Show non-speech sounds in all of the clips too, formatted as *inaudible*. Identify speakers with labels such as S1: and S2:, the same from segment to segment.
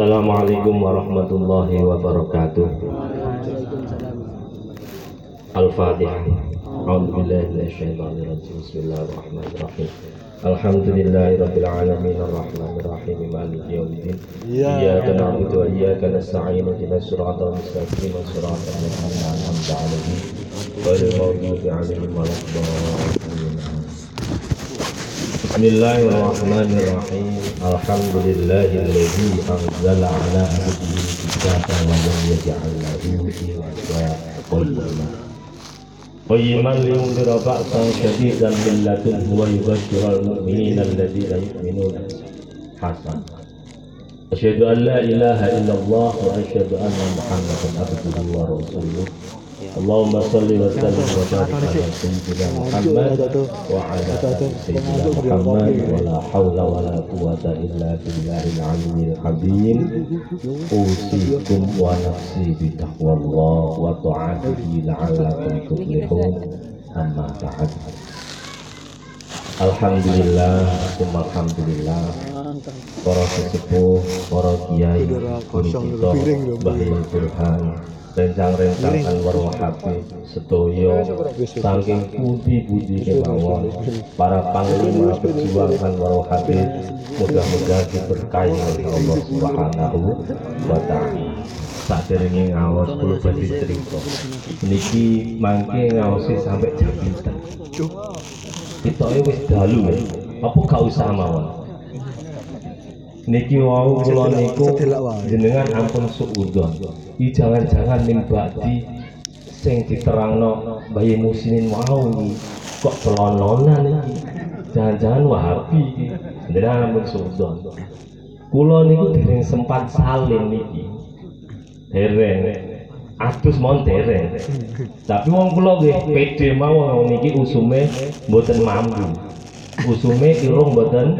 S1: Assalamualaikum warahmatullahi wabarakatuh. Al-Fatihah. A'udzu billahi minasyaitonir rajim. Bismillahirrahmanirrahim. Alhamdulillahi rabbil alamin arrahmanir rahim maliki yaumiddin. Iyyaka na'budu wa iyyaka nasta'in ihdinas siratal mustaqim siratal ladzina an'amta 'alaihim ghairil maghdubi 'alaihim waladdallin. بسم الله الرحمن الرحيم. الحمد لله الذي أنزل على عبده الكتاب ولم يجعل له عوجا قيما. قيما لينذر بأسا شديدا من لدنه ويبشر المؤمنين الذين يؤمنون حسنا. أشهد أن لا إله إلا الله وأشهد أن محمدا عبده ورسوله. Iya. Allahumma salli wa sallim wa barik ala Muhammad wa ala ali sayyidina Muhammad wa la haula wa la quwata illa billahil aliyyil azim usikum wa nafsi bi taqwallah wa ta'atihi la'allakum tuflihun. Amma ba'd. Alhamdulillah, alhamdulillah. Para sesepuh, para kiai, para Mbah Burhan, Rencang-rencang Anwar Wahabi, Setoyo, saking putih-putih kemauan Para panglima berjuang Anwar Wahabi Mudah-mudahan diberkahi oleh Allah Subhanahu wa Ta'ala. Tak derenge ngawas kulo badhe cerita. Niki mangke ngawasi sampai jam pinten kita wis dalu ya apa gak usah mawon niki wau kula niku jenengan ampun suudon. Iki jangan-jangan nimbadi sing diterangno bayi musinin wau iki. Kok pelononan iki? Jangan-jangan wahabi iki. Jenengan ampun suudon. Kula niku dereng sempat salin niki dereng. Atus mon dereng. Tapi wong kula nggih pede mawon niki usume mboten mampu usume irung mboten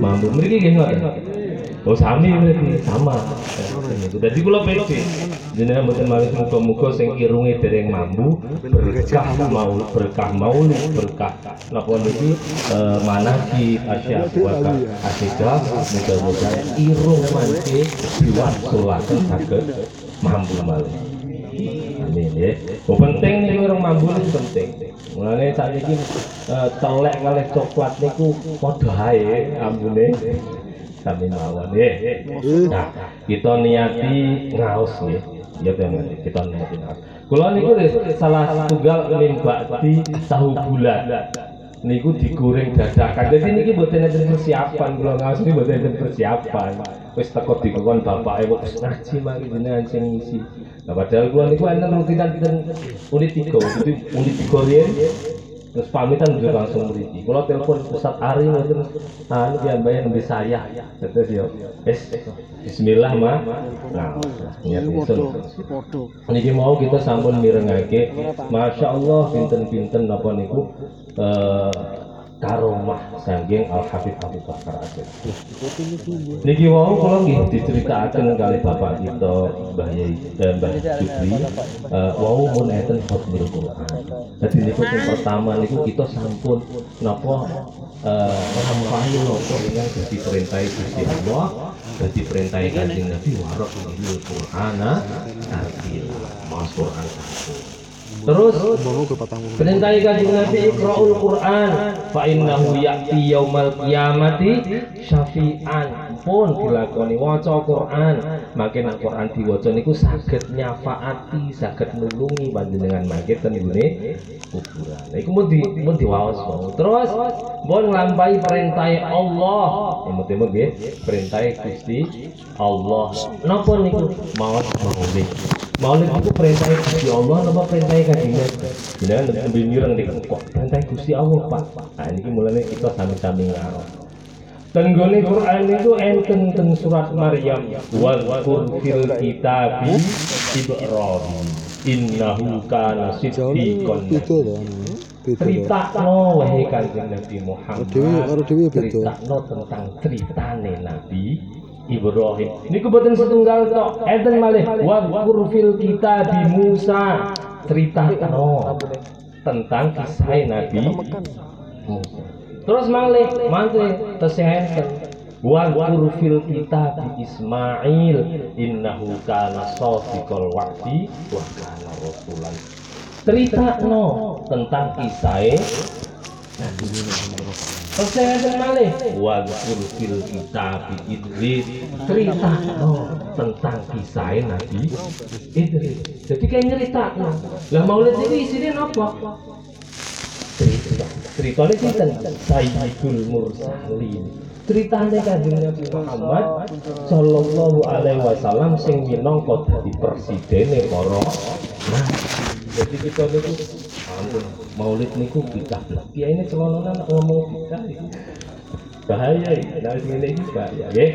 S1: mampu mriki nggih ngoten Oh sami berarti sama. Jadi kula pede jenengan mboten malih muga-muga sing irunge dereng mampu berkah mau berkah maulid berkah napa niki eh, manaki asya wa asika muga-muga irung mangke diwasulaken saged mampu malih. Amin ya. Oh, penting nih orang mampu ini penting. Mulane saat ini telek kalih coklat niku padha ae ambune sami mawon ya. Nah, kita niati ngaos nggih. Ya kita niati ngaos. Kula niku salah tunggal nimbakti tahu bulat. Niku digoreng dadakan. Jadi niki mboten enten persiapan kula ngaos niki mboten enten persiapan. Wis teko dikon bapake wis ngaji mangke jenengan sing ngisi. Nah padahal kula niku enten rutinan ten unit 3. Jadi unit 3 riyen terus pamitan juga langsung mriki. Kula telepon Ustaz Ari ngoten anu pian bayar nembe saya. Terus yo wis bismillah mah. Nah, niat ingsun. Niki mau kita sampun mirengake Masya Allah pinten-pinten napa niku eh karomah sanggeng Al Habib Abu Bakar Asyid. Niki wau kula nggih diceritakan kali bapak kita Mbah Yai dan Mbah Jupri eh, wau mun enten khotbah Quran. Dadi niku sing pertama niku kita sampun napa eh nglampahi napa ingkang dadi perintah Gusti Allah dadi perintah Kanjeng Nabi warok bil Qur'ana tartila. Mas Quran. Terus perintah kanjeng Nabi Iqra'ul Quran fa innahu ya'ti yaumal qiyamati syafi'an. Pun dilakoni waca Quran. Makin nek Quran diwaca niku saged nyafaati saged nulungi panjenengan mangke ten nggone kuburan. Iku mun di mun diwaos terus pun nglampahi perintah Allah. Emut-emut nggih perintah Gusti Allah. Napa niku? Maos maulid Maulid itu perintah Gusti Allah apa perintah Nabi? Jangan lebih mireng di kok perintah Gusti Allah Pak. Nah ini mulanya kita sami-sami ngarang. Tenggone Quran itu enten teng surat Maryam wazkur fil kitabi Ibrahim innahu kana siddiqon Critakno wae kanjeng Nabi Muhammad. Critakno tentang ceritane Nabi Ibrahim. Niku boten setunggal tok. Enten malih wa fil kita di Musa critakno tentang kisah Nabi Musa. Terus malih mantri tesih enten wa fil kitab Ismail innahu kana shadiqal wa'di wa kana rasulan cerita no tentang kisah Terus saya ada malih wa fil kitab Idris cerita tentang kisah Nabi Idris. Jadi kayak cerita lah maulid ini isinya apa? Cerita ceritanya tentang Sayyidul Mursalin. Ceritane kanjeng Nabi Muhammad sallallahu alaihi wasallam sing minangka dadi presidene para nah jadi kita niku ampun maulid niku bidah kiai ini celononan ngomong bidah bahaya ini. Nah ini bahaya. Ya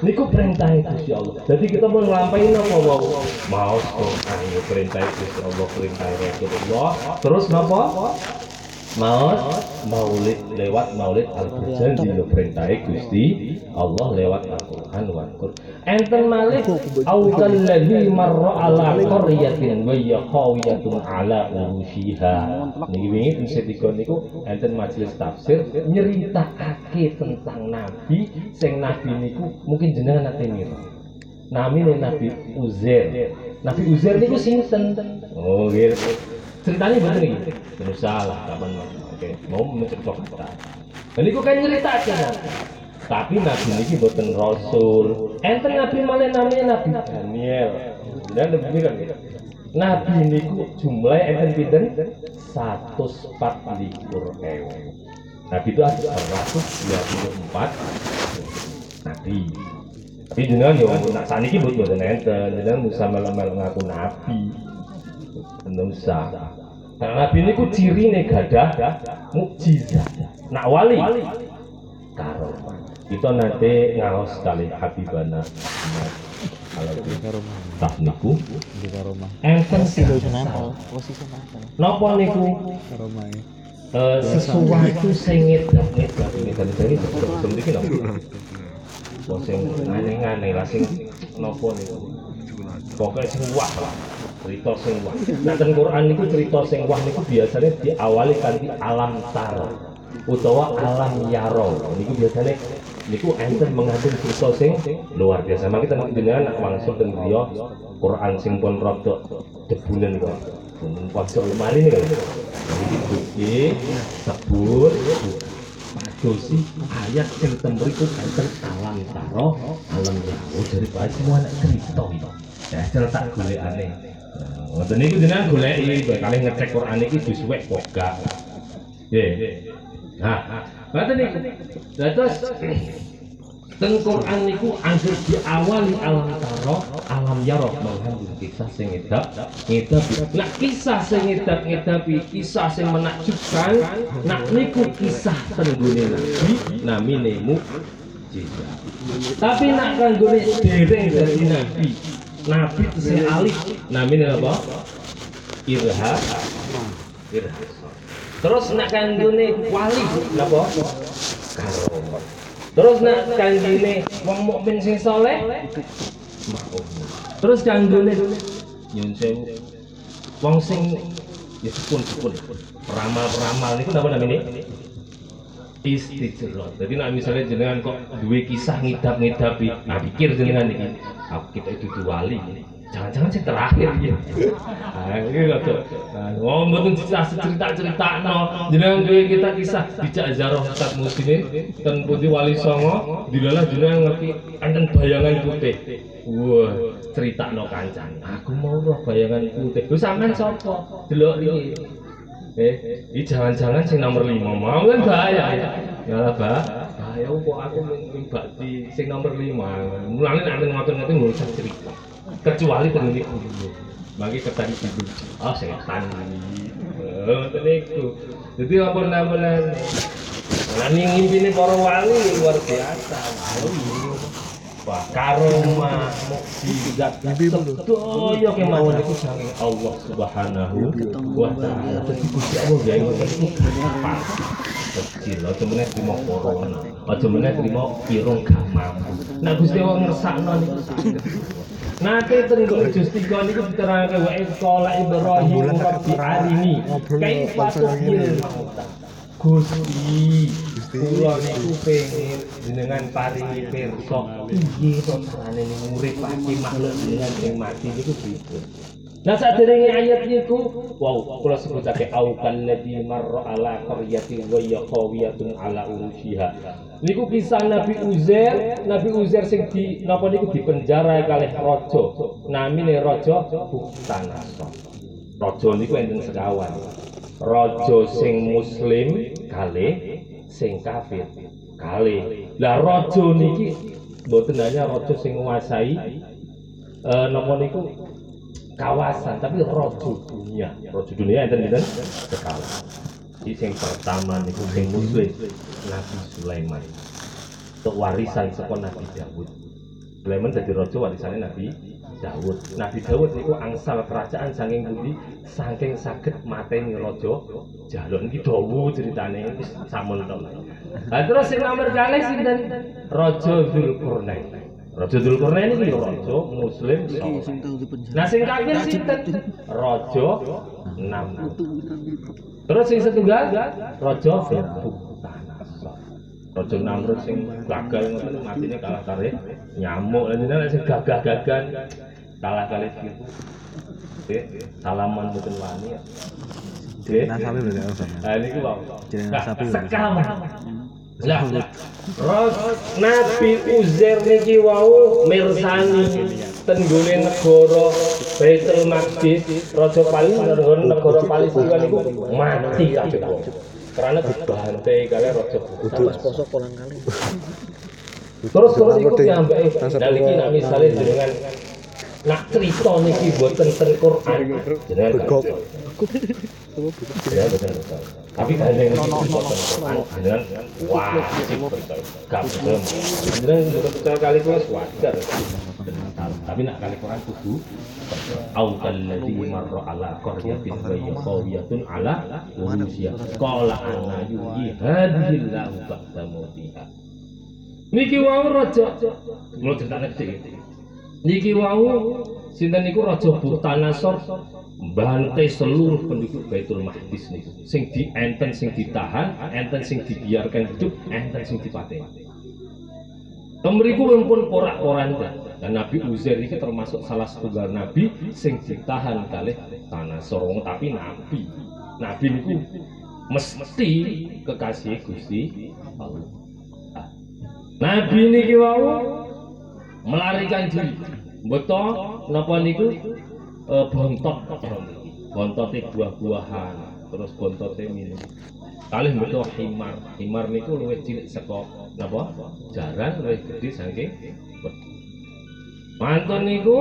S1: niku perintah Gusti Allah. Jadi kita mau ngelampain apa mau mau ayo perintah Gusti Allah perintah Rasulullah. Terus napa maut maulid lewat maulid al di lo perintahe Gusti Allah lewat Al-Qur'an wa Qur'an enten malik au kalladzi marra ala qaryatin wa hiya ala urushiha. Niki wingi sedika niku enten majelis tafsir nyeritakake tentang nabi sing nabi niku mungkin jenengan nate mira namine Nabi Uzair. Nabi Uzair niku sinten? Oh gitu ceritanya terus salah kapan oke mau menceritakan kita dan itu kan cerita aja. Tapi nabi ini buatan rasul. Enten nabi mana namanya nabi Daniel. Dan lebih kan nabi ini jumlah satu empat likur ewe nabi itu ada seratus dua puluh empat nabi. Tapi jenengan yo nak saniki buat buatan enten. Jenengan bisa malam-malam ngaku nabi. Nusa. Nah, Nabi ini ku ciri nih mukjizat. Nak wali karomah. Itu nanti ngaos kali Habibana. Kalau di tak niku di karomah. Enten sih posisi Napa niku? Karomah. Uh, sesuatu ngedap ngedap dari sebelum iki lho. Sing ngane-ngane lah sing napa niku. Pokoke sing wah lah cerita sing wah. Nah ten Quran niku cerita sing wah niku biasanya diawali kanthi alam tar utawa alam yaro. Niku biasanya niku enten mengandung cerita sing luar biasa. Maka kita dengan langsung ten dia Quran sing pun rada debunen kok. Pojok lemari nih bukti sebut dosi ayat yang temberiku enten alam taro alam yaro. Dari baik semua anak cerita. Ya cerita gue aneh Ngoten niku jenengan goleki kali ngecek Quran iki wis suwek kok gak. Nggih. Nah, ngoten niku. Terus Teng Quran niku anggere diawali alam taro, alam yarok mengandung kisah sing ngedap, ngedap. Nah, kisah sing ngedap ngedapi, kisah sing menakjubkan, nah niku kisah tenggune Nabi namine mukjizat. Tapi nak kanggone dereng dari Nabi, Nabi itu alif namanya apa? Irha Irha Terus nak kanggone wali napa? Karomah. Terus nak kanggone wong mukmin sing saleh Terus kanggone nyun sewu wong sing ya sepun sepun peramal-peramal niku napa namanya? Istijrot. Jadi nak misalnya jenengan kok dua kisah ngidap-ngidapi, nah pikir jenengan ini, aku kita itu wali. Jangan-jangan sih terakhir ya. Nah, ini. Nah, oh, mboten cerita-cerita no. Jenengan dua kita kisah dijak zaroh Ustaz Muslimin dan putih wali songo, dilalah jenengan ngerti enten bayangan putih. Wah, cerita no kancan. Aku mau roh bayangan putih. Lu sampean sapa? Delok iki. Eh, ini jangan-jangan sing nomor lima mau kan bahaya ya. Ya lah, Pak. Bahaya kok aku di sing nomor lima. Mulane nek ngoten-ngoten nggak usah cerita. Kecuali niku dulu. Bagi ketadi itu. Oh, setan. Oh, niku. Jadi apa namanya? Nah, ngimpine para wali luar biasa. Oh, iya. Wah, karomah mukjizat sedaya kemawon iku saking Allah Subhanahu wa taala. Dadi Gusti Allah gawe ngoten kecil aja meneh trimo corona aja meneh trimo irung gak mampu nah Gusti Allah ngersakno niku. Nate tenggo Gusti Allah niku diterangke wa qala Ibrahim rabbi arini kaifa tuhil Gusti Kula niku pengen jenengan paringi pirsa piye to carane nguripake makhluk jenengan sing mati niku piye. Nah sadurunge ayat niku wow kula sebutake au kalladzi marra ala qaryatin wa hiya qawiyatun ala urushiha. Niku kisah Nabi Uzair, Nabi Uzair sing di napa niku dipenjara kalih raja. Namine raja Buktanasor. Raja niku enten sekawan. Raja sing muslim kalih sing kafir. Kalih. Lah raja niki mboten hanya raja sing nguasai eh napa niku kawasan tapi rojo dunia. Rojo dunia enten enten sekali jadi yang pertama niku sing muslim Nabi Sulaiman. Untuk warisan saka Nabi Dawud. Sulaiman jadi rojo warisannya Nabi Dawud. Nabi Dawud niku angsal kerajaan saking budi saking saged mateni rojo jalon. Iki dawu ceritane sampun to Lah terus sing nomor kalih sinten? Raja Dzulkarnain Raja Dzulkarnain iki ya raja muslim. Nah sing kafir sinten? Raja Namrud. Terus sing setunggal? Raja Buktanasor. Raja Namrud sing gagal ngoten matine kalah kare nyamuk. Lan jenengan sing gagah-gagan kalah kali gitu. Oke, salaman mboten wani ya. Oke.
S2: Nah, sampe berarti apa?
S1: Nah ini kok.
S2: Jenengan sapi berarti.
S1: Sekam. Lah, lah. Ros Nabi Uzair niki wau mirsani tenggone negara Baitul Maqdis Raja Palestina negara Palestina niku mati kabeh. Karena dibantai kali Raja
S2: Pas poso kolang kali.
S1: Terus terus iku nyambake dal iki nek misale jenengan nak cerita niki boten ten Quran.
S2: Begok.
S1: Tapi boten Quran. Wajib percaya. Gak betul. Jenengan betul percaya kali wajar. Tapi nak kali Quran kudu. Au kalladzi marra ala qaryatin wa hiya qawiyatun ala urushiha qala anna yuhyi hadhihi lahu ba'da mautiha Niki wau raja. Sithik. Niki wau sinten niku raja Buktanasor bantai seluruh penduduk Baitul Maqdis niku. Sing dienten sing ditahan, enten sing dibiarkan hidup, enten sing dipateni. Kemriku pun porak-poranda. Dan Nabi Uzair ini termasuk salah setunggal nabi sing ditahan kalih tanah sorong tapi nabi. Nabi niku mesti kekasih Gusti Allah. Ah. Nabi niki wau melarikan diri. Betul napa niku e, bontot bontote buah-buahan terus bontote minum. Kalih betul himar. Himar niku luwih cilik saka napa? Jaran luwih gede saking. Mantun niku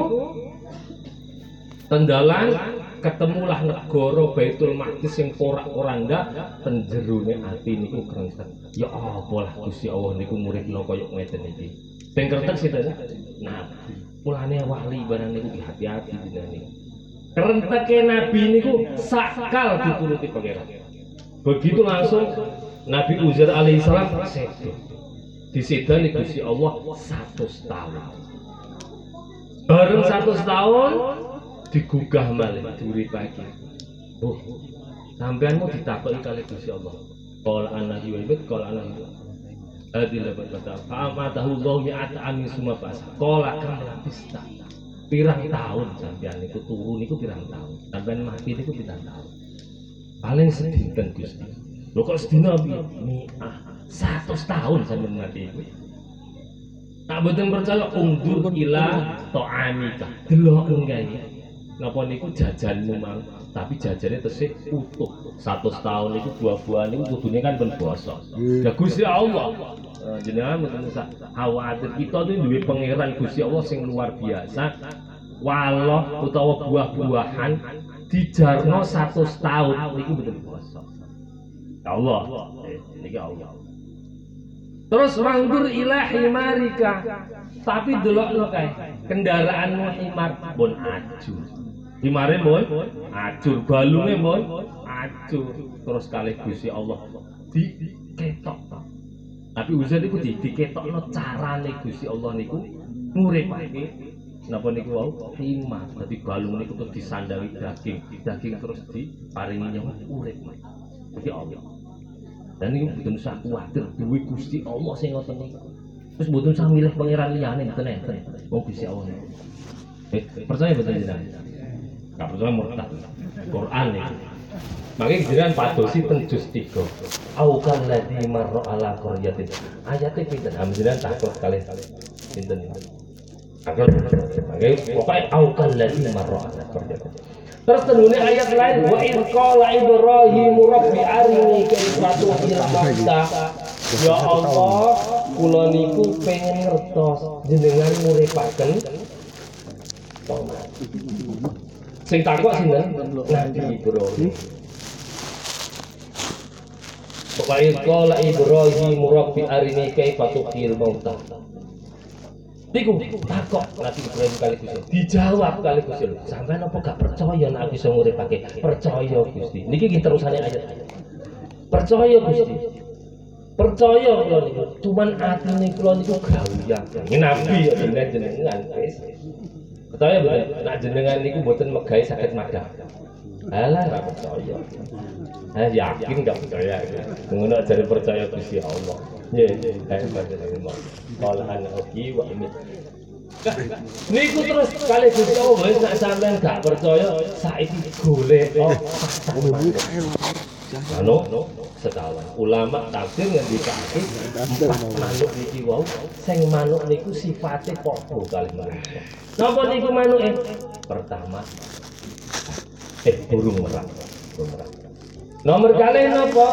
S1: tendalan ketemulah negara Baitul Maqdis sing porak-poranda tenjerone ati niku krentek. Ya apa lah Gusti Allah niku muridna kaya ngeten iki. Sing krentek sinten? Nabi. Mulane wali barang niku hati-hati dinane. Kerenteke Nabi niku sakal dituruti pangeran. Begitu langsung Nabi Uzair alaihissalam sedo. Disedani Gusti Allah 100 tahun. Bareng 100 tahun digugah malih diuripake. Oh, sampeanmu ditakoki kali Gusti Allah. Qala ana yuwibit qala ana yuwibit. Adil dapat kata, "Fa'amatahu Allah mi'ata amin summa fasa." Qala kam labista. Pirang tahun sampean niku turu niku pirang tahun. Sampean mati niku pirang tahun. Paling sedinten Gusti. Lho kok sedina? Mi'ah. 100 tahun sampean mati. Tak betul percaya undur ila ta'amika. Delok enggae. Napa niku jajanmu mang, tapi jajannya tesih utuh. 100 tahun niku buah-buahan niku kudune kan ben bosok. Ya Gusti Allah. Eh, jenengan mboten usah khawatir kita tuh duwe pangeran Gusti Allah sing luar biasa. Waloh utawa buah-buahan dijarno 100 tahun niku betul bosok. Ya Allah. Eh, niki Allah. Terus wangdur ilahi marika. Tapi delok kae kendaraanmu himar pun ajur. Himare pun ajur, balunge pun ajur. Terus kali Gusti Allah diketok. Tapi Uzair niku di diketokno carane Gusti Allah niku nguripake Napa niku wau himar. Dadi balung niku terus disandali daging, daging terus diparingi nyawa urip. Iki Allah. Dan ini mboten usah kuwatir duwe Gusti Allah sing ngoten niku. Terus mboten usah milih pangeran liyane mboten enten. Wong Gusti Allah niku. Eh, percaya betul jenengan? Percaya murtad. Quran itu. Makanya jenengan padosi ten juz 3. Au kalladzi marra ala qaryatin. Ayate pinten? Am jenengan takut kali pinten itu. Agar makanya pokoknya au kalladzi marra ala qaryatin. Terus tenune ayat lain wa in qala ibrahim rabbi arini kaifa tuhil. Ya Allah, kula niku pengen ngertos jenengan nguripaken wong mati. Sing takok sinten? Nabi Ibrahim. Pokoknya qala Ibrahim rabbi arini kaifa tuhil mauta. Niku takok Nabi Ibrahim kali Gusti. Dijawab kali Gusti. Sampeyan apa gak percaya nek aku iso nguripake? Percaya Gusti. Niki ki terusane ayat-ayat. Percaya Gusti. Percaya kula niku. Cuman atine kula niku gawiyan. Ini Nabi ya jenengan wis. Percaya betul. Nek jenengan niku mboten megawe saged madah. Alah ra percaya. Ah yakin gak percaya. Ngono jare percaya Gusti Allah. Ya, kayak panjenengan. Qala ana uki wa ini. Niku terus kali Gusti Allah nek sampean gak percaya saiki golek oh anu sekawan ulama tafsir ngendikake empat manuk niki wau sing manuk niku sifate padha kali manusia. Napa niku manuke? Pertama eh burung merak. Burung merak. Nomor kali napa?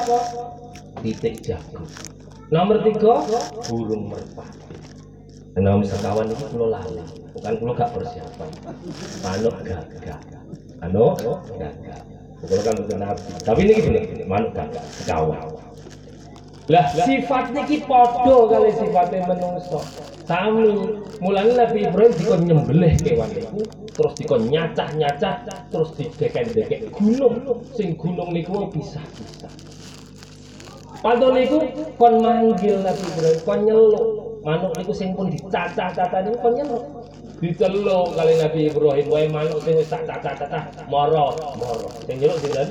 S1: Titik jago. Nomor tiga burung merpati. Nomor sekawan itu kulo lali, bukan kulo gak persiapan. Manuk gagak, manuk gagak. Kulo kan bukan nabi, tapi ini gini, manuk gagak, sekawan. Lah sifat niki padha kali sifatnya menungso. Sami, mulane Nabi Ibrahim dikon nyembelih kewan niku, terus dikon nyacah-nyacah, terus didekek-dekek gunung. Sing gunung niku pisah-pisah. Padahal niku kon manggil Nabi Ibrahim, kon nyeluk. Manuk niku sing pun dicacah-cacah niku kon nyeluk. Diceluk kali Nabi Ibrahim, wae manuk sing wis tak cacah-cacah, moro, moro. Sing nyeluk sinten?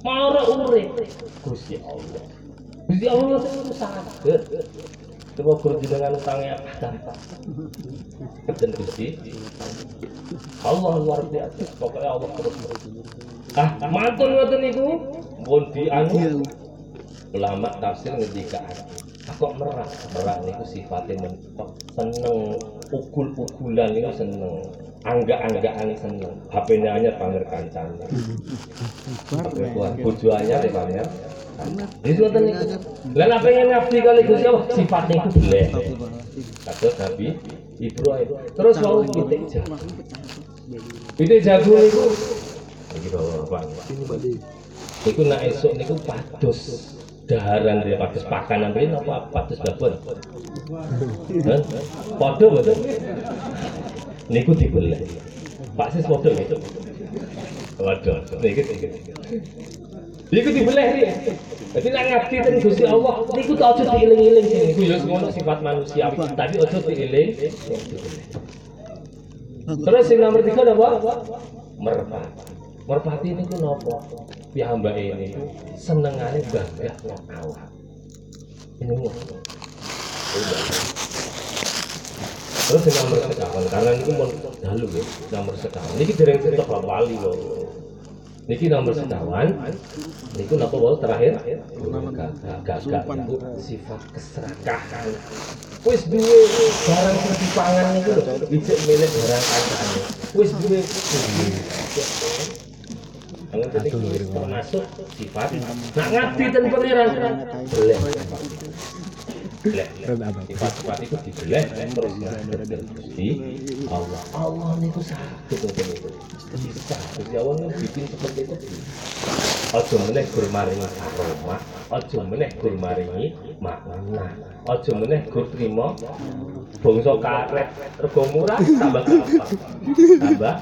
S1: Moro urip. Gusti Allah. Gusti Allah itu saged. Coba guru jenengan utangnya gampang. Keten Gusti. Allah luar biasa. Pokoknya Allah terus. Ah, mantun ngoten niku. Pun di anu ulama tafsir ngendikake. Kok merak, merak niku sifatnya mentok seneng ukul-ukulan niku seneng. Angga-anggaan seneng. HP-nya hanya pamer kancane. HP kuat bojo anyar ya pamer. Itu ngoten niku. Lah nek pengen ngabdi kali Gusti Allah sifatnya iku belek. Kados Nabi Ibrahim. Terus wau pitik jago. Pitik jago niku iki bawa apa? Iku nak esuk niku pados daharan dia pados pakanan ini apa pados babon? Hah? Padha mboten? Niku dibeleh. Pak Sis padha nggih. Waduh, niku niku. Niku dibeleh iki. Jadi nak ngabdi ten Gusti Allah, niku tak aja diiling-iling sing niku ya ngono sifat manusia, tapi aja diiling. Terus yang nomor tiga apa? Merpati. Merpati ini ku nopo? Piyambak ini senengane bangga wong awam. Ini. Terus yang nomor sekawan, karena ini mau dalu ya, nomor sekawan. Ini dereng cerita Pak Wali loh. Niki nomor sekawan, niku napa wae terakhir? Gak itu sifat keserakahan. Wis duwe barang sing dipangan niku lho, ijek milik barang kancane. Wis duwe Termasuk sifat nak ngabdi ten pangeran boleh. Boleh. Sifat-sifat itu dibeleh terus Allah. Allah niku niku. Bisa Gusti Allah bikin seperti itu. Aja meneh gur maringi aroma, aja meneh gur maringi makna. Aja meneh gur trima bangsa karet rego murah tambah gampang. Tambah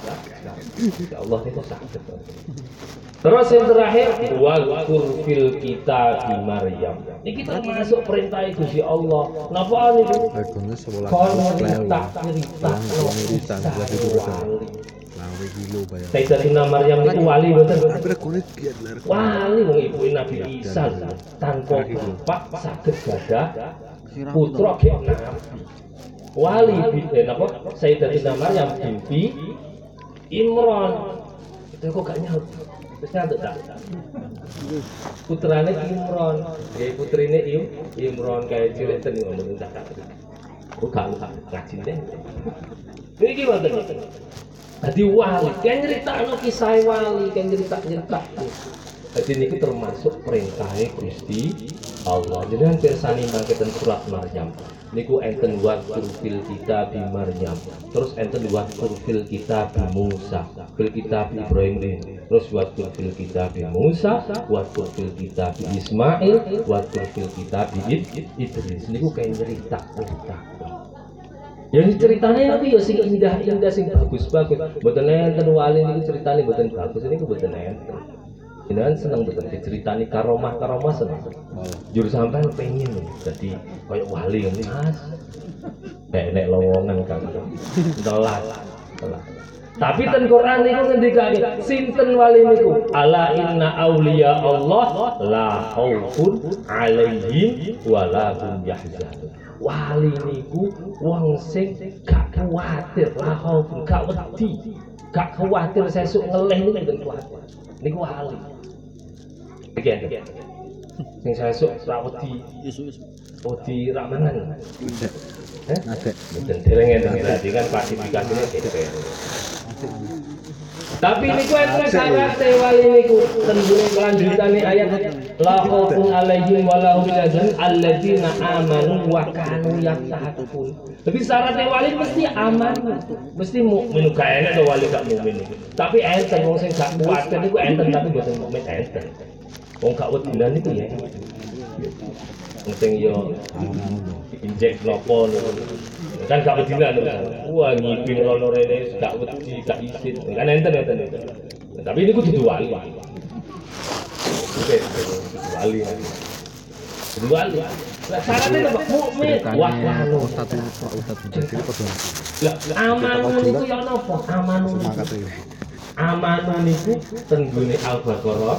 S1: Ya Allah niku sakit. Terus yang terakhir wal fil kita di Maryam. Ini kita masuk perintah Gusti Allah. Napa niku?
S2: Regone 11
S1: Kon
S2: klewu.
S1: cerita cerita
S2: Selawe kilo bayar.
S1: Sayyidatina Maryam itu wali betul.
S2: Akhirnya kone giat lar.
S1: Wali wong ibu Nabi Isa tanpa bapak saged gadah putra genap. Wali bi- eh napa Sayyidatina Maryam binti Imran. Itu kok gak nyaut. Terus nyaut tak? Putrane Imran, ya putrine Im Imran kayak cilik ten ngomong tak. Kok gak ngaji deh. Iki wonten. Dadi wali, kan nyeritakno kisah wali, kan cerita cerita. Jadi ini termasuk perintahnya Gusti Allah. Jadi kan pirsani mangketen surat Maryam. Niku enten waktu fil kita di Maryam. Terus enten waktu fil kita di Musa. Fil kita di Ibrahim. Terus waktu fil kita di Musa. Waktu fil kita di Ismail. Waktu fil kita di Id- Idris. Niku kayak cerita cerita. Ya ini ceritanya tapi ya sing indah indah sing bagus bagus. Mboten enten wali niku ceritanya mboten bagus niku mboten enten. Jenengan seneng mboten diceritani karomah karomah seneng. Jur sampean pengen jadi kayak wali ngene Mas. Kayak nek lowongan kan. Telat. Telat. Tapi ten Quran niku ngendikake sinten wali niku ala inna auliya Allah la khaufun alaihim wa la hum yahzanun. Wali niku wong sing gak kuwatir la khaufun gak wedi. Gak kuwatir sesuk ngeleh niku mboten kuwatir. Niku wali. Iki. Sing sesuk ra wedi wedi ra mangan. Eh?
S2: Adek.
S1: Mboten dereng enten berarti kan klasifikasinya beda. Tapi niku enten syaratnya wali niku tenggune kelanjutane ayat la khaufun alaihim wa la hum yahzanun alladzina amanu wa kanu yattaqun. Tapi syaratnya wali mesti aman, mesti mukmin gak enak to wali gak mukmin. Tapi enten wong sing gak kuwatir niku enten tapi mboten mukmin enten. Wong gak wedinan niku ya. Penting yo. Injek nopo kan gak wedinan lho. wah ngipin rono rene gak wedi gak isin kan enten enten tapi ini kudu wali oke wali kudu wali syaratnya apa? Mukmin. Wah
S2: Pak
S1: lah
S2: Semangat iki.
S1: amanu niku tenggune al-baqarah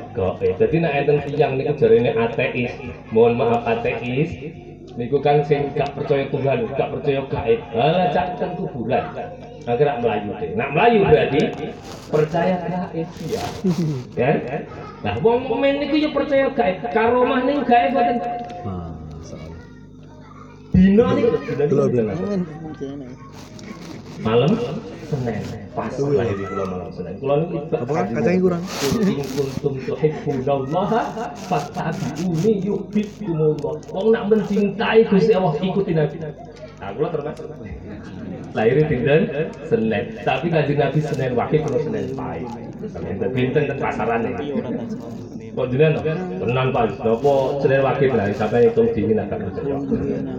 S1: gaib. Dadi nek enten tiyang niku jarene ateis, mohon maaf ateis, niku kan sing gak percaya Tuhan, gak percaya gaib. Lah cak ten kuburan. Akhirnya melayu deh. Nak melayu berarti percaya gaib ya. Kan? Nah, wong mukmin niku yo percaya gaib. Karomah niku gaib boten dino niku. Malam Senin. Pas lahir di kula malam Senin. Kula niku
S2: Apa kacangnya kurang?
S1: kuntum tuhibbunallaha fattabi'uni yuhibbukumullah. Wong nak mencintai Gusti Allah ikuti Nabi. Nah, kula termasuk lahir dinten Senin. Tapi kanjeng Nabi Senin Wahid kula Senin Pahit. Senin pinten ten pasaran iki. Kok jenengan? Tenan Pak, napa Senin Wahid lah sampai hitung dini nak percaya.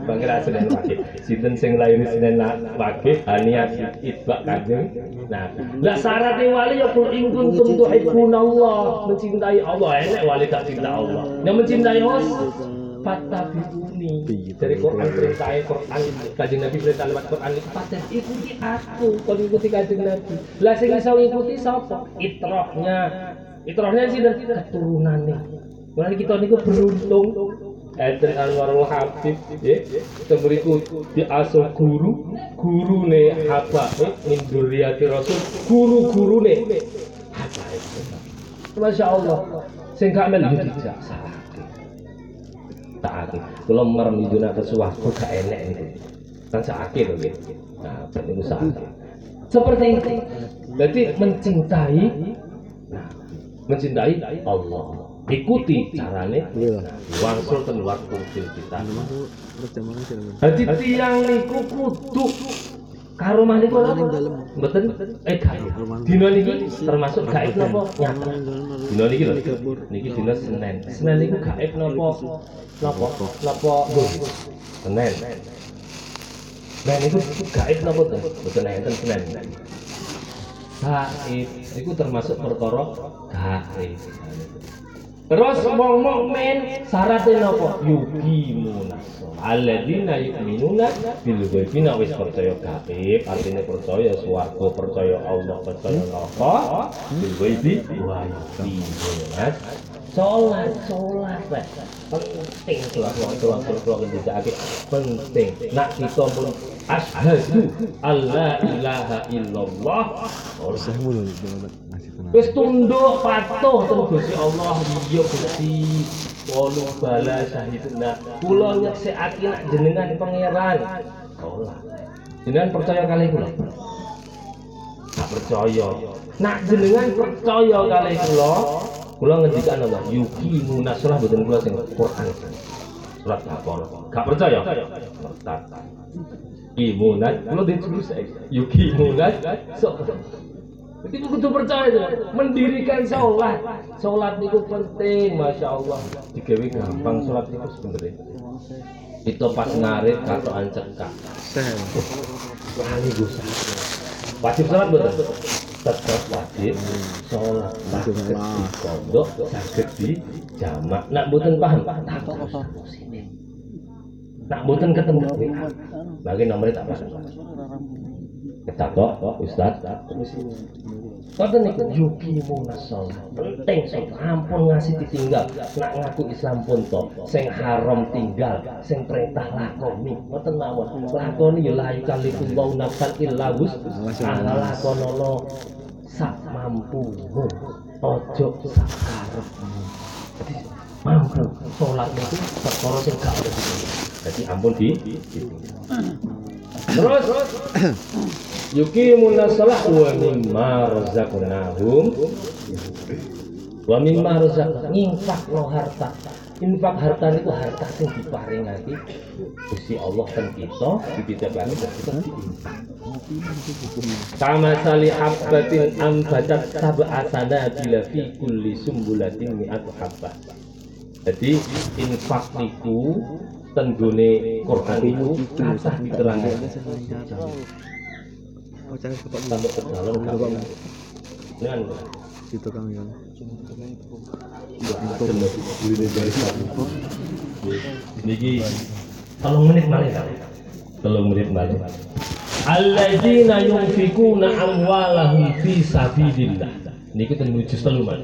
S1: Bangkira Senin Wahid. Sinten sing lahir Senin Wahid hania itbak kanjeng. Nah, lah syaratnya wali ya kul in kuntum tuhibbunallah, mencintai Allah. Enak wali gak cinta Allah. Yang mencintai Allah Fattabi'uni dari Quran perintah Quran. Kajian Nabi perintah lewat Quran. Fatab ikuti aku. Kalau ikuti kajian Nabi. Lah sing iso ikuti sapa? Itrohnya. Itrohnya sih dan keturunannya. Mulai kita niku beruntung. Enten Anwarul Habib ya. Kita beriku diasuh guru guru ne Habib min duriyati Rasul guru guru ne Masya Allah. Sing gak melu dijak salah taati. Kalau merem itu nak sesuatu gak enak itu. Kan sakit loh gitu. Nah, berarti itu sakit. Seperti itu. Jadi mencintai, nah, mencintai Allah. Ikuti carane.
S2: Iya.
S1: Wangsul ten waktu kita. Jadi tiang niku kudu karo malih kula mboten? Eh gaib dina niki termasuk gaib napa? Nyata. dina niki lho. Niki dina Senin Senin niku gaib napa? Napa? Napa? Senin Nah niku gaib napa to mboten enten Senin gaib niku termasuk perkara gaib Terus wong mukmin syaratnya napa? Yuqimuna alladzina yu'minuna bil ghaibi wis percaya gaib, artinya percaya swarga, percaya Allah, percaya neraka, bil ghaibi wa yuqimuna Sholat, sholat, Pak. penting sholat, sholat, sholat, sholat, sholat, sholat, penting. Nak kita pun ashadu alla ilaha illallah.
S2: Saya mulu
S1: Wis tunduk patuh ten Gusti Allah iya Gusti. Walu bala syahidna kula nyeksekake nak jenengan pangeran. Sholat. Jenengan percaya kali kula? Tak percaya. Nak jenengan percaya kali kula? Kula ngendikan apa? Yuki munasrah boten kula sing Quran. Surat Baqarah gak percaya? Murtad imunat kula ditulis yuki munat sok Jadi kudu percaya itu, mendirikan sholat. Sholat itu penting, masya Allah. Digawe gampang sholat itu sebenarnya. Itu pas ngarit katoan cekak. Wani gusa. Wajib sholat betul. Tetap wajib sholat.
S2: Wajib
S1: Sakit di
S2: sholat.
S1: pondok, sakit di jamak. Nak buatan paham? Tak Nak buatan ketemu. Bagi nomornya tak paham. Kecatok, Ustaz. Kata niku yuki munasol. Penting sing ampun ngasih ditinggal. Nak ngaku Islam pun to sing haram tinggal sing perintah lakoni. Mboten mawon. Lakoni ya la yukalifullahu nafsan illa wus'aha lakonono sak mampu. Ojo sak karepmu mampu sholat itu perkara sing gak ada jadi ampun di terus *coughs* yuqimuna shalah wa mimma razaqnahum. Wa mimma razaqnahum. Infak no harta. Infak harta niku harta sing diparingake Gusti Allah ten kita dititipake dan kita Kama sali habbatin ambatat sab'a sanabila fi kulli sumbulatin mi'atu habbah. Jadi infak niku tenggone Quran niku kathah diterangke
S2: Oh, cara bapak
S1: sampai ke dalam kami dengan
S2: itu kang yang.
S1: niki. Tolong menit malih tolong menit malih alladzina yunfikuna amwalahum fi sabilillah. Niki ten juz telu Mas.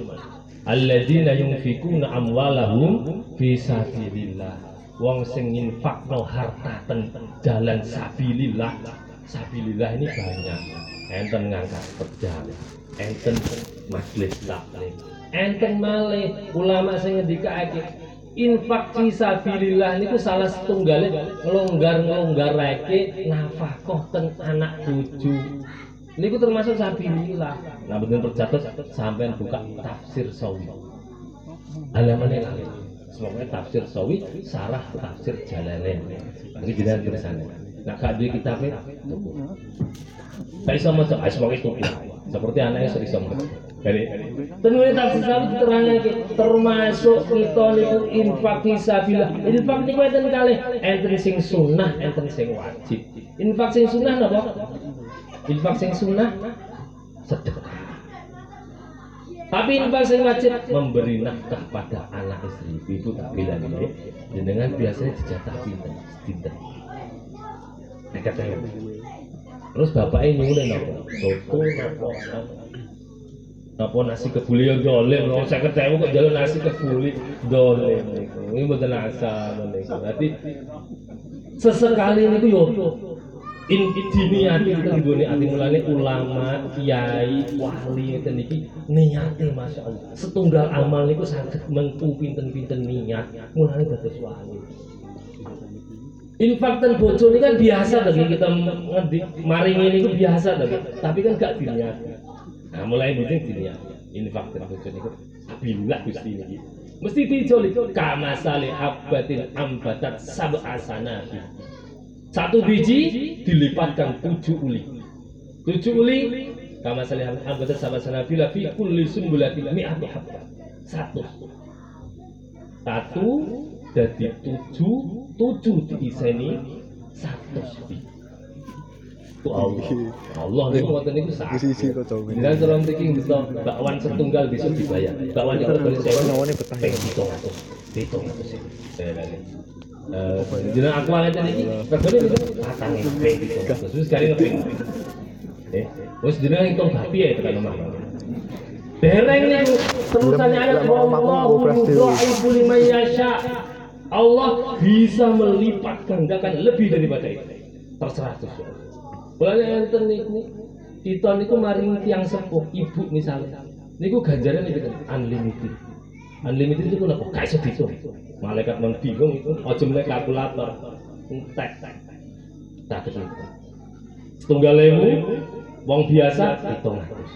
S1: Alladzina yunfikuna amwalahum fi sabilillah. Wong sing infakno harta ten jalan sabilillah sabilillah ini banyak. Enten ngangkat pedang enten majelis taklim enten malih. Ulama sing ngendikake infak fi sabilillah niku salah setunggalnya ngelonggar ngelonggarake nafkah ten anak cucu niku termasuk sabilillah. Nah bener tercatat sampean buka tafsir sawi. Halamannya kali semoga tafsir sawi sarah tafsir jalalain ini jenengan tulisannya nah duwe kitabnya tuku gak iso maca ah semoga itu seperti anaknya iso iso maca jadi tentunya tafsir sawi diterangake termasuk kita niku infak fisabilillah infak niku enten kalih? Enten sing sunnah enten sing wajib. Infak sing sunnah napa? Infak sing sunnah? Sedekah. Tapi infak sing wajib memberi nafkah pada anak istri ibu tak bilang ini. Dengan biasanya dijatah pinten Nekat saya. Terus bapaknya nyuwun napa? Soto napa? Napa nasi kebuli yo dolen, wong 50.000 kok jalan nasi kebuli dolen. Ini asal niku. Dadi sesekali niku yo in diniati kita nggone ati mulane ulama, kiai, wali ngeten iki niate masyaallah. Setunggal amal niku saged mengku pinten-pinten niat mulane dados wali. Infak dan bojo ini kan biasa lagi kita maring ini itu biasa lagi, tapi kan gak diniat. Nah mulai mungkin diniat. Infak dan bojo ini billah gusti ini. Mesti dijoli kama sali abbatin ambatat sab'a sanati. Satu biji dilipatkan tujuh uli. Tujuh uli kama salihan anggota sama sanabila fi kulli sumbulatin mi'atu habbah. Satu. Satu jadi tujuh, tujuh diiseni satu biji. Itu Allah. Allah itu ngoten niku sak.
S2: Kok.
S1: Dan kalau mriki bisa bakwan setunggal besok dibayar. Bakwan itu dari sewa
S2: Nawane betah
S1: itu itu itu. Saya lagi. Eh, jadi aku aja iki regane itu patang peng itu. Terus sekali ngepeng. Eh, terus jenengan hitung babi ya tekan omah. Dereng niku terusannya ayat wallahu
S2: dewe.
S1: yudha'ifu liman yasha. Allah bisa melipat gandakan lebih daripada itu. Terserah Allah. Mulane enten niku kita niku maring tiang sepuh ibu misalnya. Niku ganjaran itu kan unlimited. Unlimited itu kenapa? Iso dihitung. Malaikat bingung itu aja mulai kalkulator. Entek. Tak ketemu. Setunggal ewu, wong biasa hitung atus.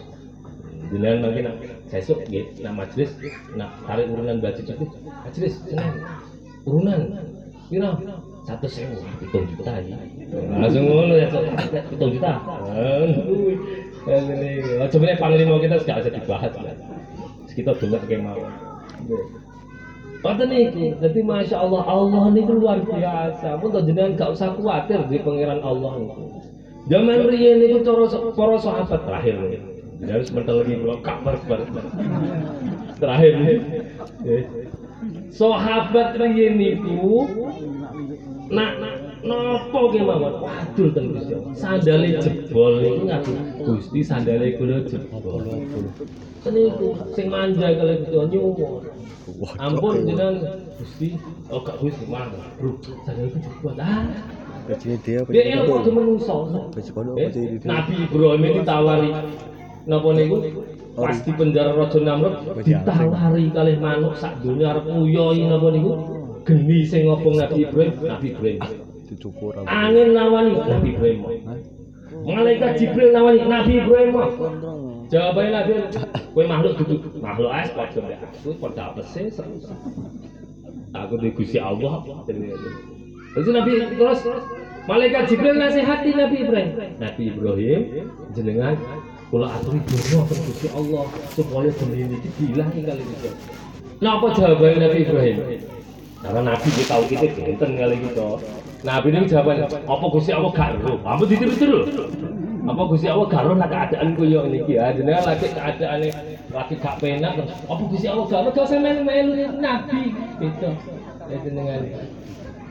S1: Jenengan mungkin nak sesuk nggih nak majelis nak tarik urunan baju cukup. Majelis seneng. Urunan piro? Satu sewu, hitung juta ya. Langsung ngono ya, hitung juta. Coba nih panglima kita gak usah dibahas lah. Kita dengar kayak mau. Kata niku, jadi masya Allah Allah ini luar biasa. Pun jenengan gak usah khawatir di pangeran Allah niku. Zaman riyen niku cara para sahabat terakhir nih. Jadi harus mental lagi kalau kabar. Terakhir nih. Sahabat riyen niku nak nopo ge mawon wadul ten Gusti. Sandale jebol niku ngaku Gusti sandale kula jebol. Niku sing manja Gusti nyuwun. Ampun jenengan Gusti, oh gak Gusti mana? Bro, sandale jebol. Ah,
S2: dia apa?
S1: dia ilmu menungso. Eh? Nabi Ibrahim ditawari napa niku pas di penjara Raja Namrud ditawari kalih manuk sak donya arep nguyohi napa niku? Geni sing ngobong Nabi Ibrahim? Nabi Ibrahim. Angin nawani Nabi Ibrahim. Malaikat Jibril nawani Nabi Ibrahim. Jawabannya Nabi kowe makhluk duduk. Makhluk es padha mbek aku padha apese seru aku di Gusti Allah. Terus Nabi terus. Malaikat Jibril nasihati Nabi Ibrahim. Nabi Ibrahim jenengan kula aturi donga ke Gusti Allah supaya benih iki diilang kali gitu. Napa jawabannya Nabi Ibrahim? Karena Nabi kita tahu kita genten kali gitu. Nabi ini jawaban apa Gusti Allah gak ero? Apa ditiru-tiru? Apa Gusti Allah gak ero nak keadaan koyo niki ya? Jenengan lagi keadaane lagi gak penak terus apa Gusti Allah gak ero? Gak usah melu-melu Nabi gitu. Ya jenengan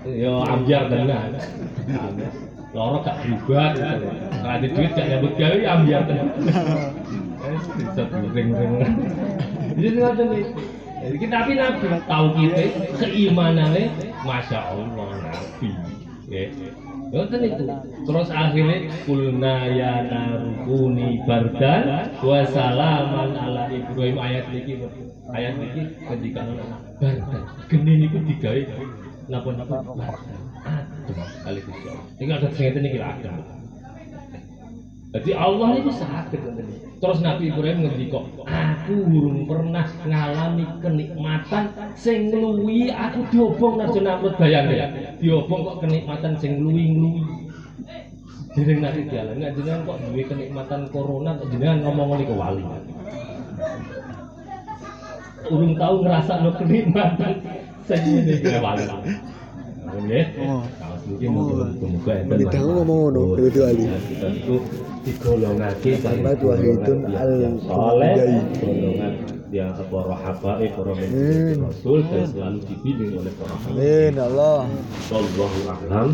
S1: Yo ambiar tenan. Loro gak berubah gitu. Kalau ada duit gak nyambut gawe ya ambiar tenan. Eh, bisa ring-ring. Jadi ngoten nih. Jadi nabi nabi tahu kita keimanannya, masya Allah nabi. Ya. Ngoten itu. Terus akhirnya kulna ya narukuni bardan wa salaman ala Ibrahim ayat niki ayat niki ketika bardan geni niku digawe napa napa bardan. Gusti Allah. Iki ada sing ngeten iki lah adem. Jadi Allah itu sakit. Terus Nabi Ibrahim ngendika, aku urung pernah ngalami kenikmatan sing ngluwi aku diobong nang Namrud bayang ya. Diobong kok kenikmatan sing ngluwi-ngluwi. Jeneng Nabi Jalan, nggak jenengan kok duwe kenikmatan corona kok jenengan ngomong niku wali. Urung tahu ngerasa no kenikmatan sing ngene wali. Nggih.
S2: Oh. Tahu ngomong ngono, dhewe wali.
S1: itu digolongake
S2: Ahmad Wahidun al-
S1: soleh
S2: Al-Hudai.
S1: golongan yang para habaib para rasul dan selalu dibimbing oleh para habaib
S2: Amin Allah.
S1: Wallahu a'lam